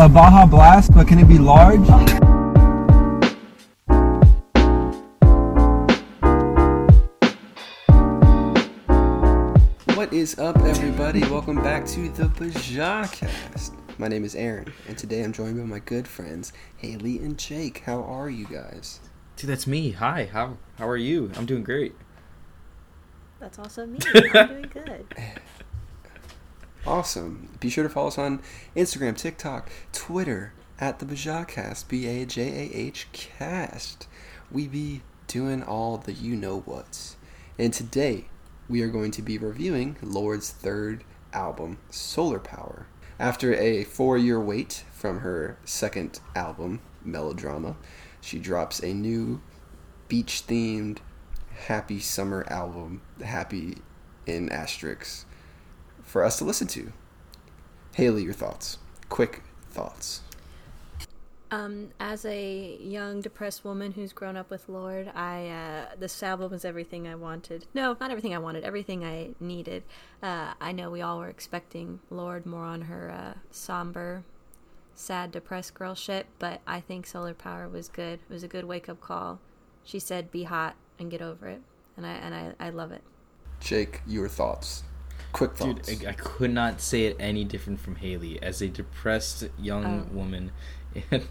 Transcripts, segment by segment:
a Baja Blast, but can it be large? What is up, everybody? Welcome back to the Bajahcast. My name is Aaron, and today I'm joined by my good friends Haley and Jake. How are you guys? Dude, that's me. Hi. How how are you? I'm doing great. That's also me. I'm doing good. Awesome. Be sure to follow us on Instagram, TikTok, Twitter at the Bajahcast, B A J A H cast. We be doing all the you know whats. And today we are going to be reviewing Lorde's third album, Solar Power. After a four year wait from her second album, Melodrama, she drops a new beach themed happy summer album, Happy in Asterix, for us to listen to. Haley, your thoughts. Quick thoughts. Um, as a young depressed woman who's grown up with Lorde, I uh, this album was everything I wanted. No, not everything I wanted. Everything I needed. Uh, I know we all were expecting Lorde more on her uh, somber, sad, depressed girl shit, but I think Solar Power was good. It was a good wake up call. She said, "Be hot and get over it," and I and I, I love it. Jake, your thoughts. Quick Dude. I, I could not say it any different from Haley. As a depressed young Oh. woman, and,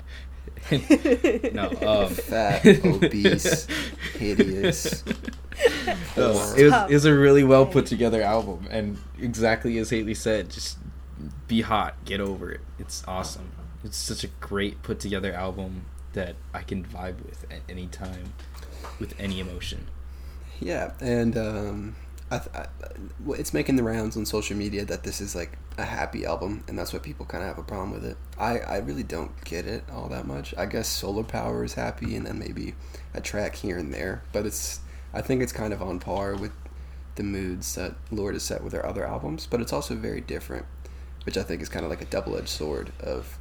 no, um, Fat, obese, hideous. no, it was it was a really well put together album, and exactly as Haley said, just be hot, get over it. It's awesome. It's such a great put together album that I can vibe with at any time, with any emotion. Yeah, and um, I I, it's making the rounds on social media that this is like a happy album, and that's why people kind of have a problem with it. I, I really don't get it all that much. I guess Solar Power is happy, and then maybe a track here and there, but it's I think it's kind of on par with the moods that Lorde has set with their other albums, but it's also very different, which I think is kind of like a double edged sword of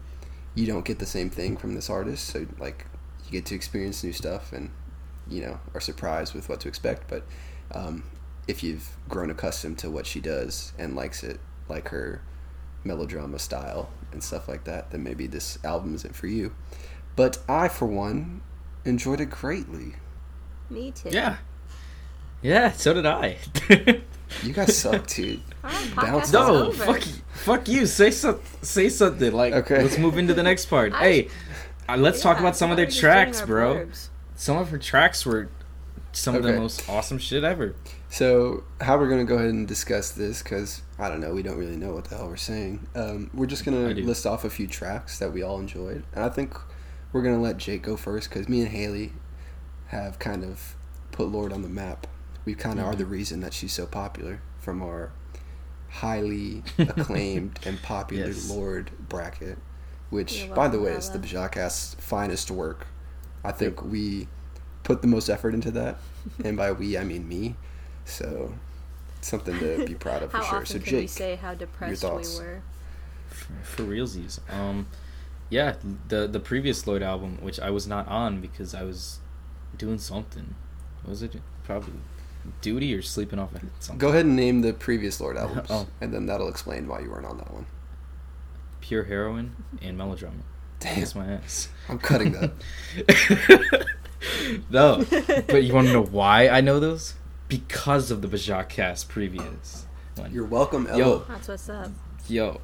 you don't get the same thing from this artist, so like you get to experience new stuff and you know are surprised with what to expect. But um, if you've grown accustomed to what she does and likes it, like her melodrama style and stuff like that, then maybe this album isn't for you. But I, for one, enjoyed it greatly. Me too. Yeah, yeah. So did I. You guys suck, dude. All right, Bounce No, over. fuck you, fuck you. Say so, say something. Like, Okay. let's move into the next part. I- hey, uh, let's talk about some of their tracks, bro. blurbs. Some of her tracks were some of the most awesome shit ever. So, how we're going to go ahead and discuss this, because I don't know, we don't really know what the hell we're saying. Um, we're just going to list off a few tracks that we all enjoyed. And I think we're going to let Jake go first, because me and Haley have kind of put Lorde on the map. We kind of are the reason that she's so popular from our highly acclaimed and popular Yes. Lorde bracket, which, by the way, is the Bella. Bajahcast's finest work. I think we put the most effort into that, and by we I mean me. So something to be proud of for sure. So can we Jake, say how depressed we thoughts? were? For, for realsies. Um, yeah, the the previous Lorde album, which I was not on because I was doing something. What was it? Probably duty or sleeping off something. go ahead and name the previous Lorde albums, Oh. and then that'll explain why you weren't on that one. Pure heroin and melodrama. Damn, Kiss my ass. I'm cutting that. no, but you want to know why I know those? Because of the Bajah cast previous. one. You're welcome, Ella. Yo. That's what's up. yo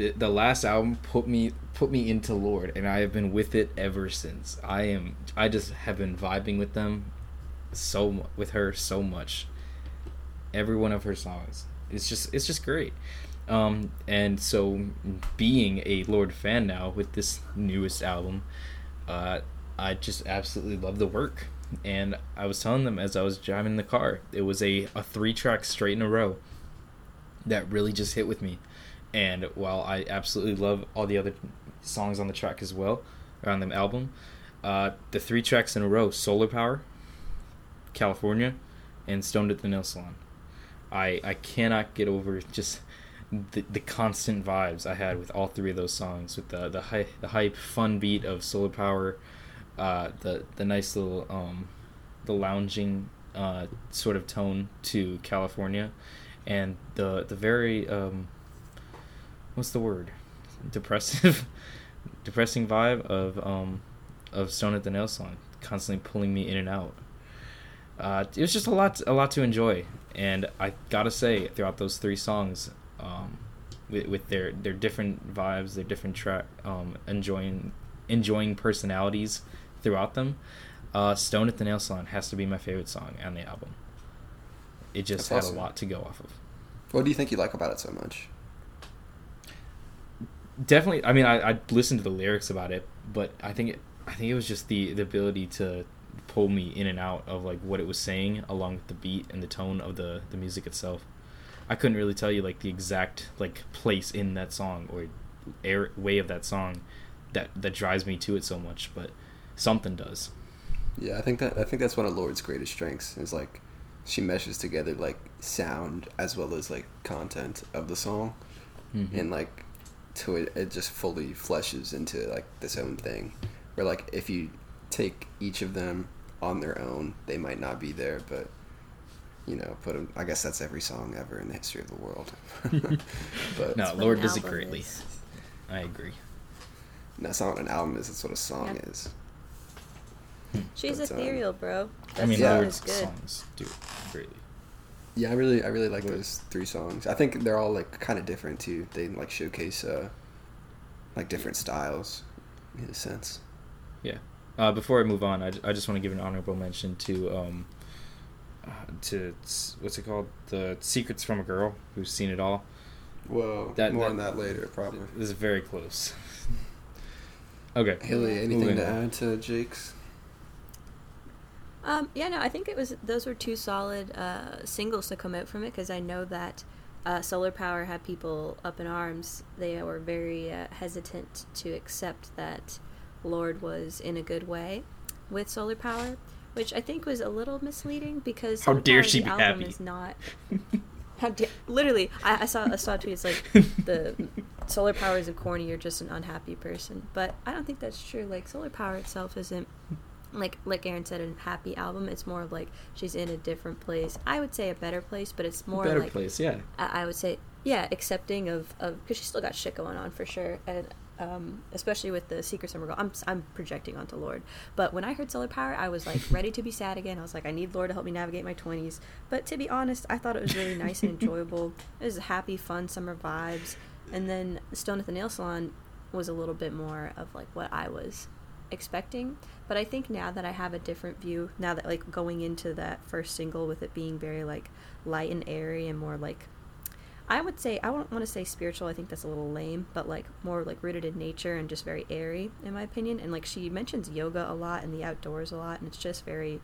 the, the last album put me put me into Lorde and i have been with it ever since i am i just have been vibing with them so with her so much every one of her songs it's just it's just great um and so being a Lorde fan now with this newest album uh i just absolutely love the work and i was telling them as i was driving the car it was a, a three track straight in a row that really just hit with me. And while I absolutely love all the other songs on the track as well, on the album, uh, the three tracks in a row Solar Power, California, and Stoned at the Nail Salon. I, I cannot get over just the, the constant vibes I had with all three of those songs with the the the hype fun beat of Solar Power, uh, the the nice little um, the lounging uh, sort of tone to California, and the the very um, what's the word? Depressive, depressing vibe of um, of Stone at the Nail song, constantly pulling me in and out. Uh, it was just a lot, a lot to enjoy, and I gotta say, throughout those three songs, um, with, with their their different vibes, their different track, um, enjoying enjoying personalities throughout them, uh, Stone at the Nail Salon has to be my favorite song on the album. It just That's had awesome. a lot to go off of. What do you think you like about it so much? definitely i mean i i listened to the lyrics about it but i think it i think it was just the the ability to pull me in and out of like what it was saying along with the beat and the tone of the the music itself i couldn't really tell you like the exact like place in that song or air way of that song that that drives me to it so much but something does Yeah, I think that I think that's one of Lorde's greatest strengths is like she meshes together like sound as well as like content of the song, Mhm. and like to it it just fully fleshes into like this own thing. Where like if you take each of them on their own, they might not be there, but you know, put them. I guess that's every song ever in the history of the world. but No. Lorde does it album greatly. is. i agree that's not what an album is. That's what a song Yep. is. She's But, um, ethereal, bro. That i mean song Lorde's good. songs do it greatly Yeah, I really, I really like What- those three songs. I think they're all like kind of different too. They like showcase uh, like different styles, in a sense. Yeah. Uh, before I move on, I, I just want to give an honorable mention to um, uh, to what's it called? The Secrets from a Girl Who's Seen It All. Whoa, That- more that- on that later, probably. This is very close. okay. Haley, anything Moving to on. add to Jake's? Um, yeah, no, I think it was those were two solid uh, singles to come out from it because I know that uh, Solar Power had people up in arms. They were very uh, hesitant to accept that Lorde was in a good way with Solar Power, which I think was a little misleading because How Solar dare Power, she be album happy. is not. How da- literally, I, I saw I saw tweets like the solar power is a corny. You're just an unhappy person, but I don't think that's true. Like solar power itself isn't like like Aaron said, a happy album. It's more of like she's in a different place. I would say a better place, but it's more Better like place, yeah. I, I would say yeah, accepting of of because she's still got shit going on for sure, and um, especially with the Secret Summer Girl. I'm I'm projecting onto Lorde, but when I heard Solar Power, I was like ready to be sad again. I was like, I need Lorde to help me navigate my twenties. But to be honest, I thought it was really nice and enjoyable. It was happy, fun summer vibes, and then Stone at the Nail Salon was a little bit more of like what I was expecting. But I think now that I have a different view, now that like going into that first single with it being very like light and airy and more like I would say I won't want to say spiritual. I think that's a little lame, but like more like rooted in nature and just very airy, in my opinion. And like she mentions yoga a lot and the outdoors a lot, and it's just very,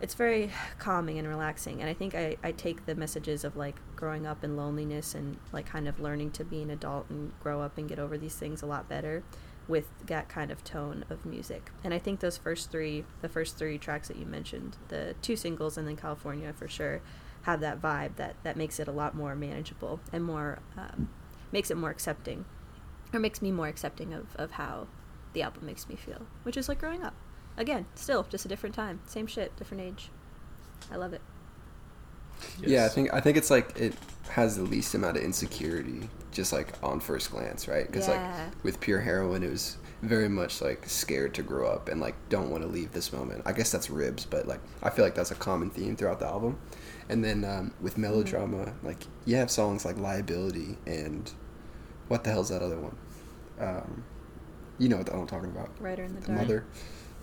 it's very calming and relaxing. And I think I I take the messages of like growing up in loneliness and like kind of learning to be an adult and grow up and get over these things a lot better with that kind of tone of music. And I think those first three, the first three tracks that you mentioned, the two singles and then California for sure, have that vibe that that makes it a lot more manageable and more um, makes it more accepting, or makes me more accepting of of how the album makes me feel, which is like growing up. Again, still just a different time, same shit, different age. I love it. Yeah, I think I think it's like it has the least amount of insecurity, just like on first glance, right? Because Yeah. like with pure heroin, it was very much like scared to grow up and like don't want to leave this moment. I guess that's ribs, but like I feel like that's a common theme throughout the album. And then um, with melodrama, like you have songs like Liability and what the hell's that other one? Um, you know what the I'm talking about? Writer in the The dark. mother.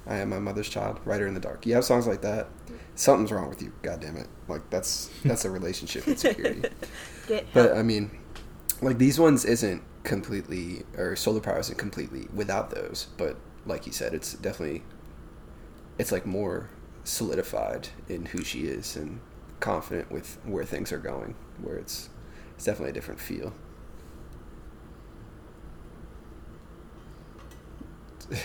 I am my mother's child. Writer in the dark. You have songs like that. Something's wrong with you. God damn it. Like that's that's a relationship insecurity. But. I mean, like these ones isn't completely or solar power isn't completely without those. But like you said, it's definitely it's like more solidified in who she is and confident with where things are going. Where it's it's definitely a different feel.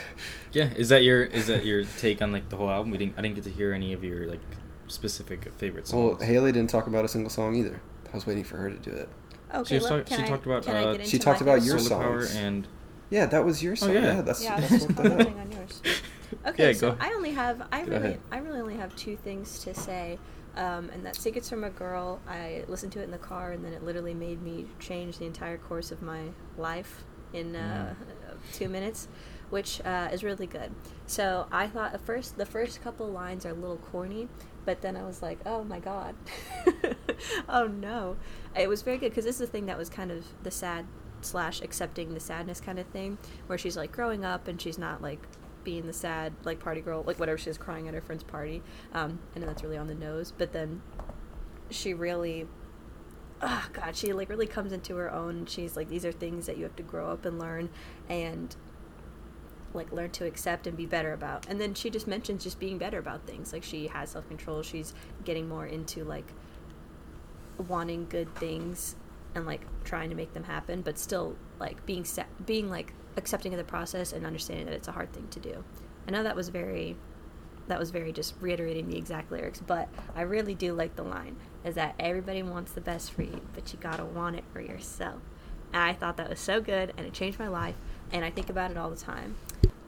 Yeah, is that your is that your take on like the whole album? We didn't I didn't get to hear any of your like specific favorite songs. Well, songs. Haley didn't talk about a single song either. I was waiting for her to do it. okay, she well, talk- can she I- talked about, can I uh, get she into talked my about your Solar Power songs. and Yeah, that was your song. Oh, yeah. yeah. that's yeah, that's that's what the hell. commenting on yours. Okay, Yeah, so go. I only have I Go really ahead. I really only have two things to say, um, and that "Secrets from a Girl." I listened to it in the car, and then it literally made me change the entire course of my life in uh, two minutes, which uh, is really good. So I thought at first the first couple lines are a little corny, but then I was like, oh my god, oh no, it was very good because this is the thing that was kind of the sad slash accepting the sadness kind of thing, where she's like growing up and she's not like being the sad like party girl like whatever she's crying at her friend's party. Um and that's really on the nose but then she really oh god she like really comes into her own. She's like these are things that you have to grow up and learn and like learn to accept and be better about and then she just mentions just being better about things like she has self-control she's getting more into like wanting good things and like trying to make them happen but still like being being like accepting of the process and understanding that it's a hard thing to do. I know that was very that was very just reiterating the exact lyrics, but I really do like the line is that everybody wants the best for you, but you gotta want it for yourself. And I thought that was so good and it changed my life and I think about it all the time.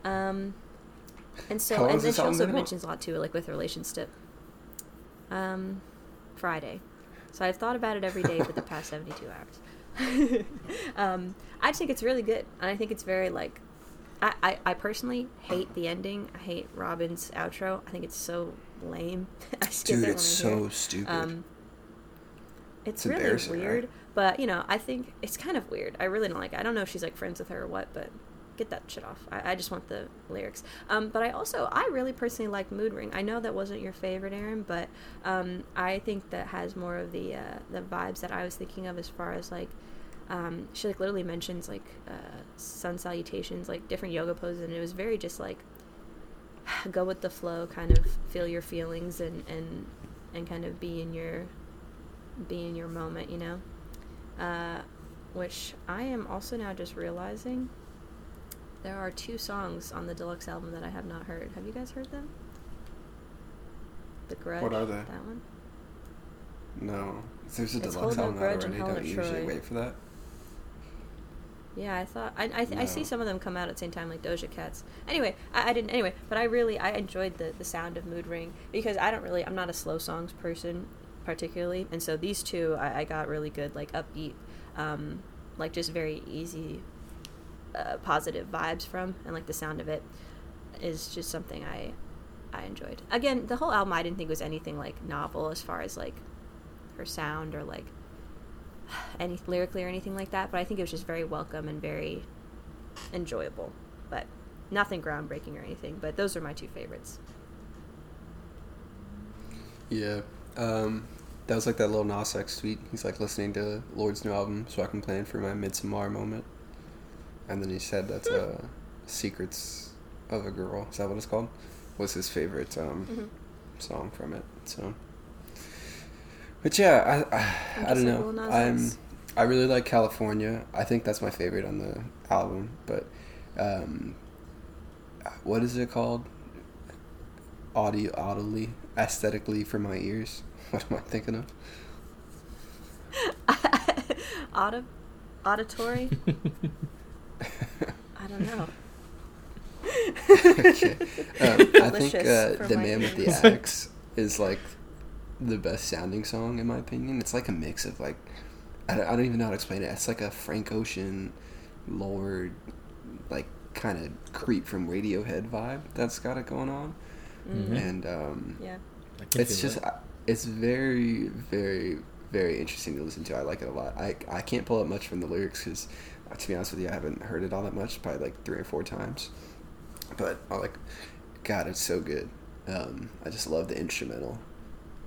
Um, and so and then she also out? mentions a lot too, like with relationship. Um Friday. So I've thought about it every day for the past seventy two hours. um, I think it's really good, and I think it's very like. I, I, I personally hate the ending. I hate Robyn's outro. I think it's so lame. I Dude, it's when I hear so stupid. Um, it's, It's really right? weird, but you know, I think it's kind of weird. I really don't like it. I don't know if she's like friends with her or what, but get that shit off. I, I just want the lyrics. Um, but I also, I really personally like Mood Ring. I know that wasn't your favorite, Aaron, but um, I think that has more of the uh, the vibes that I was thinking of as far as like. Um, she like literally mentions like uh, sun salutations, like different yoga poses, and it was very just like go with the flow, kind of feel your feelings and and and kind of be in your be in your moment, you know. Uh, which I am also now just realizing there are two songs on the deluxe album that I have not heard. Have you guys heard them? The Grudge. What are they? That one. no, there's a It's deluxe album out and already. Don't you usually wait for that. Yeah, I thought I I, th- I see some of them come out at the same time, like Doja Cat's. Anyway, I, I didn't. Anyway, but I really I enjoyed the the sound of Mood Ring because I don't really I'm not a slow songs person particularly, and so these two I, I got really good like upbeat, um, like just very easy, uh, positive vibes from, and like the sound of it is just something I I enjoyed. Again, the whole album I didn't think was anything like novel as far as like her sound or like any lyrically or anything like that, but I think it was just very welcome and very enjoyable. But nothing groundbreaking or anything. But those are my two favorites. Yeah. Um, that was like that Lil Nas X tweet. He's like listening to Lorde's new album, so I can plan for my Midsommar moment. And then he said that's uh, Secrets of a Girl. Is that what it's called? Was his favorite um, Mhm. song from it. So. But yeah, I I, I don't know. I'm. I really like California. I think that's my favorite on the album. But um, what is it called? Audio, audibly, aesthetically for my ears. What am I thinking of? Audi- auditory? I don't know. okay. Um, I think uh, the my man with the axe is like the best sounding song in my opinion. It's like a mix of like I don't, I don't even know how to explain it. It's like a Frank Ocean, Lorde, like kind of creep from Radiohead vibe that's got it going on, Mm, Mhm. and um, Yeah. It's just. I- it's very very very interesting to listen to. I like it a lot. I I can't pull up much from the lyrics because to be honest with you, I haven't heard it all that much. Probably like three or four times, but I like God, it's so good. Um, I just love the instrumental,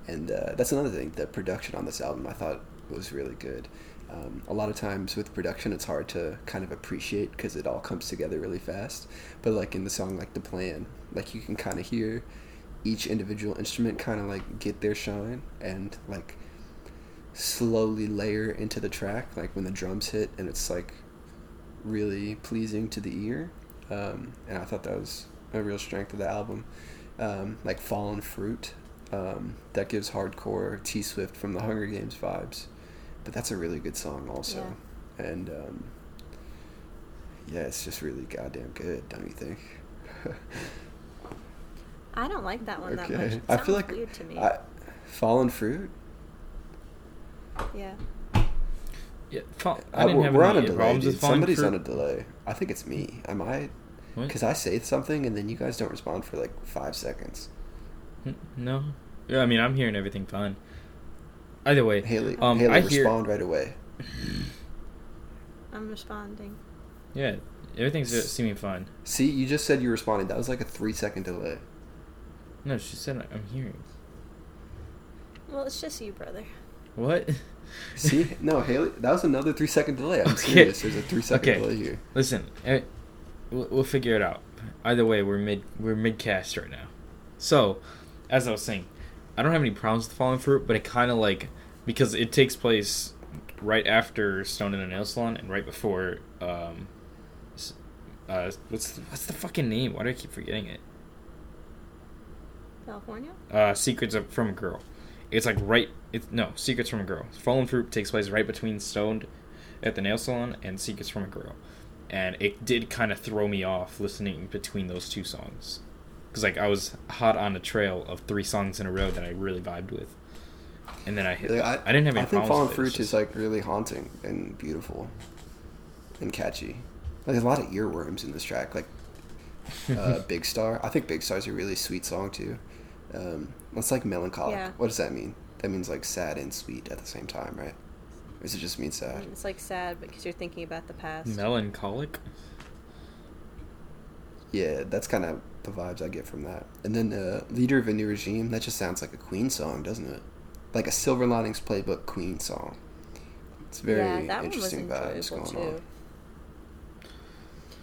and uh, that's another thing. The production on this album I thought was really good. Um, a lot of times with production, it's hard to kind of appreciate because it all comes together really fast. But like in the song, like the plan, like you can kind of hear each individual instrument kind of like get their shine and like slowly layer into the track. Like when the drums hit and it's like really pleasing to the ear. Um, and I thought that was a real strength of the album. Um, like Fallen Fruit, um, that gives hardcore T Swift from the Hunger Games vibes. But that's a really good song, also. And um, yeah, it's just really goddamn good, don't you think? I don't like that one that much. It I feel like weird to me. I, Fallen Fruit. yeah. Yeah, fa- I Uh, didn't we're have we're on a delay. Dude. Somebody's fruit. on a delay. I think it's me. Am I? What? Because I say something and then you guys don't respond for like five seconds. No. Yeah, I mean I'm hearing everything fine. Either way, Haley, um, Haley, I hear. respond right away. I'm responding. Yeah, everything's just seeming fine. See, you just said you responded. That was like a three second delay. No, she said I'm hearing. Well, it's just you, brother. What? See, no, Haley, that was another three second delay. I'm Okay. serious. There's a three second Okay. delay here. Listen, eh, we'll, we'll figure it out. Either way, we're mid we're mid cast right now. So, as I was saying, I don't have any problems with Falling Fruit, but it kind of like because it takes place right after Stone in a Nail Salon and right before um, uh, what's the, what's the fucking name? Why do I keep forgetting it? California? Uh, Secrets of, from a Girl. It's like right. It's no Secrets from a Girl. Fallen Fruit takes place right between Stoned at the nail salon and Secrets from a Girl, and it did kind of throw me off listening between those two songs, because like I was hot on a trail of three songs in a row that I really vibed with, and then I hit. Like, I, didn't have any I think problems Fallen Fruit it's is like really haunting and beautiful and catchy. Like there's a lot of earworms in this track. Like uh, Big Star. I think Big Star's a really sweet song too. Um, it's like melancholic. Yeah. What does that mean? That means like sad and sweet at the same time, right? Or does it just mean sad? it's like sad because you're thinking about the past. melancholic. Yeah, that's kind of the vibes I get from that. And then uh, Leader of a New Regime, that just sounds like a Queen song, doesn't it? Like a Silver Linings Playbook Queen song. It's very yeah, that interesting one was vibes enjoyable going too. on.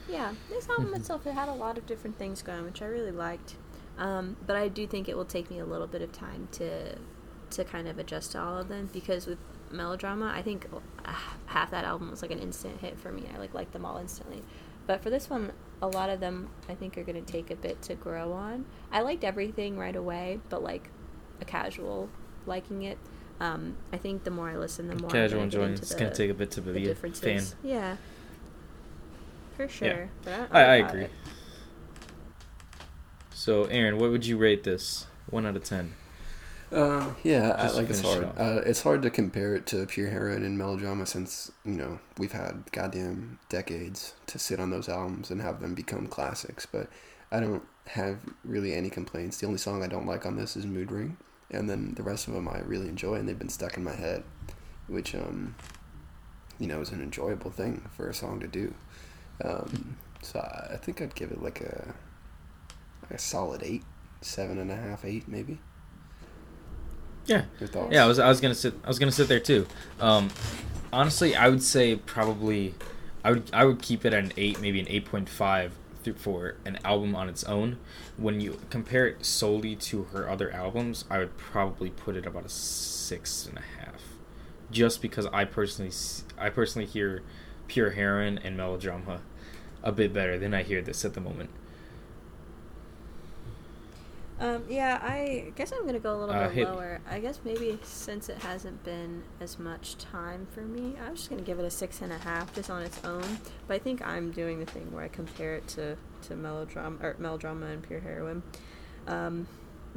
Yeah, this album itself it had a lot of different things going, which I really liked. Um, but I do think it will take me a little bit of time to to kind of adjust to all of them because with melodrama, I think uh, half that album was like an instant hit for me. I like liked them all instantly. But for this one, a lot of them I think are going to take a bit to grow on. I liked everything right away, but like a casual liking it. Um, I think the more I listen, the more I'm Casual enjoying. It's gonna take a bit to be a fan. Yeah, for sure. But I, I, I agree. it. So, Aaron, what would you rate this? One out of ten. Um, yeah, I, like it's hard. Uh, it's hard to compare it to pure heroin and melodrama since you know we've had goddamn decades to sit on those albums and have them become classics. But I don't have really any complaints. The only song I don't like on this is Mood Ring, and then the rest of them I really enjoy, and they've been stuck in my head, which um, you know, is an enjoyable thing for a song to do. Um, so I, think I'd give it like a like a solid eight, seven and a half, eight maybe. Yeah. Your thoughts? Yeah, I was I was gonna sit I was gonna sit there too. Um, honestly, I would say probably I would I would keep it at an eight, maybe an eight point five for an album on its own. When you compare it solely to her other albums, I would probably put it about a six and a half, just because I personally I personally hear Pure Heroin and Melodrama a bit better than I hear this at the moment. Um, yeah, I guess I'm gonna go a little Uh, bit hit- lower. I guess maybe since it hasn't been as much time for me, I'm just gonna give it a six and a half just on its own. But I think I'm doing the thing where I compare it to to melodrama or melodrama and pure heroin. Um,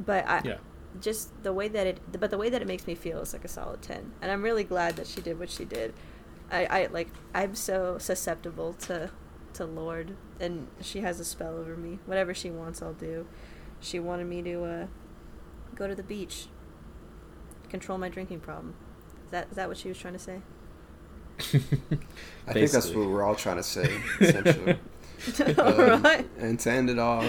but I Yeah. just the way that it, but the way that it makes me feel is like a solid ten, and I'm really glad that she did what she did. I, I like I'm so susceptible to to Lorde, and she has a spell over me. Whatever she wants, I'll do. She wanted me to uh, go to the beach, control my drinking problem. Is that is that what she was trying to say? I think that's what we're all trying to say, essentially. All Um, right. And to end it off,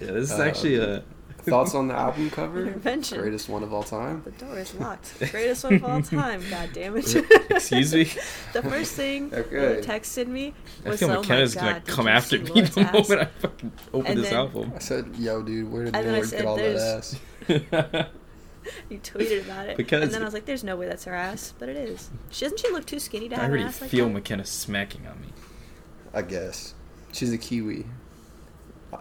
Yeah, this is Um, actually a thoughts on the album cover? Intervention. Greatest one of all time. The door is locked. Greatest one of all time. God damn it. Excuse me? the first thing Okay. that texted me I was, feel "Oh McKenna's my gonna come after me Lorde's the ass?" moment I fucking open this then- album. I said, yo, dude, where did And then Lorde get all that ass? You tweeted about it, Because- and then I was like, "There's no way that's her ass," but it is. She doesn't she look too skinny to I have already an ass like that? I already feel? McKenna smacking on me. I guess. She's a Kiwi.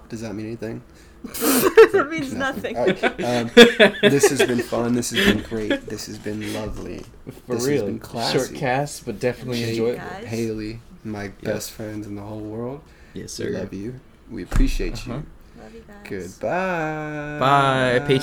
Does that mean anything? that means nothing. All right, um, this has been fun. This has been great. This has been lovely. For This has real. been classy. Short cast, but definitely Jake, enjoyable. Guys. Haley, my best friends in the whole world. Yes, sir. We love you. We appreciate Uh-huh. you. Love you guys. Goodbye. Bye. Patreon.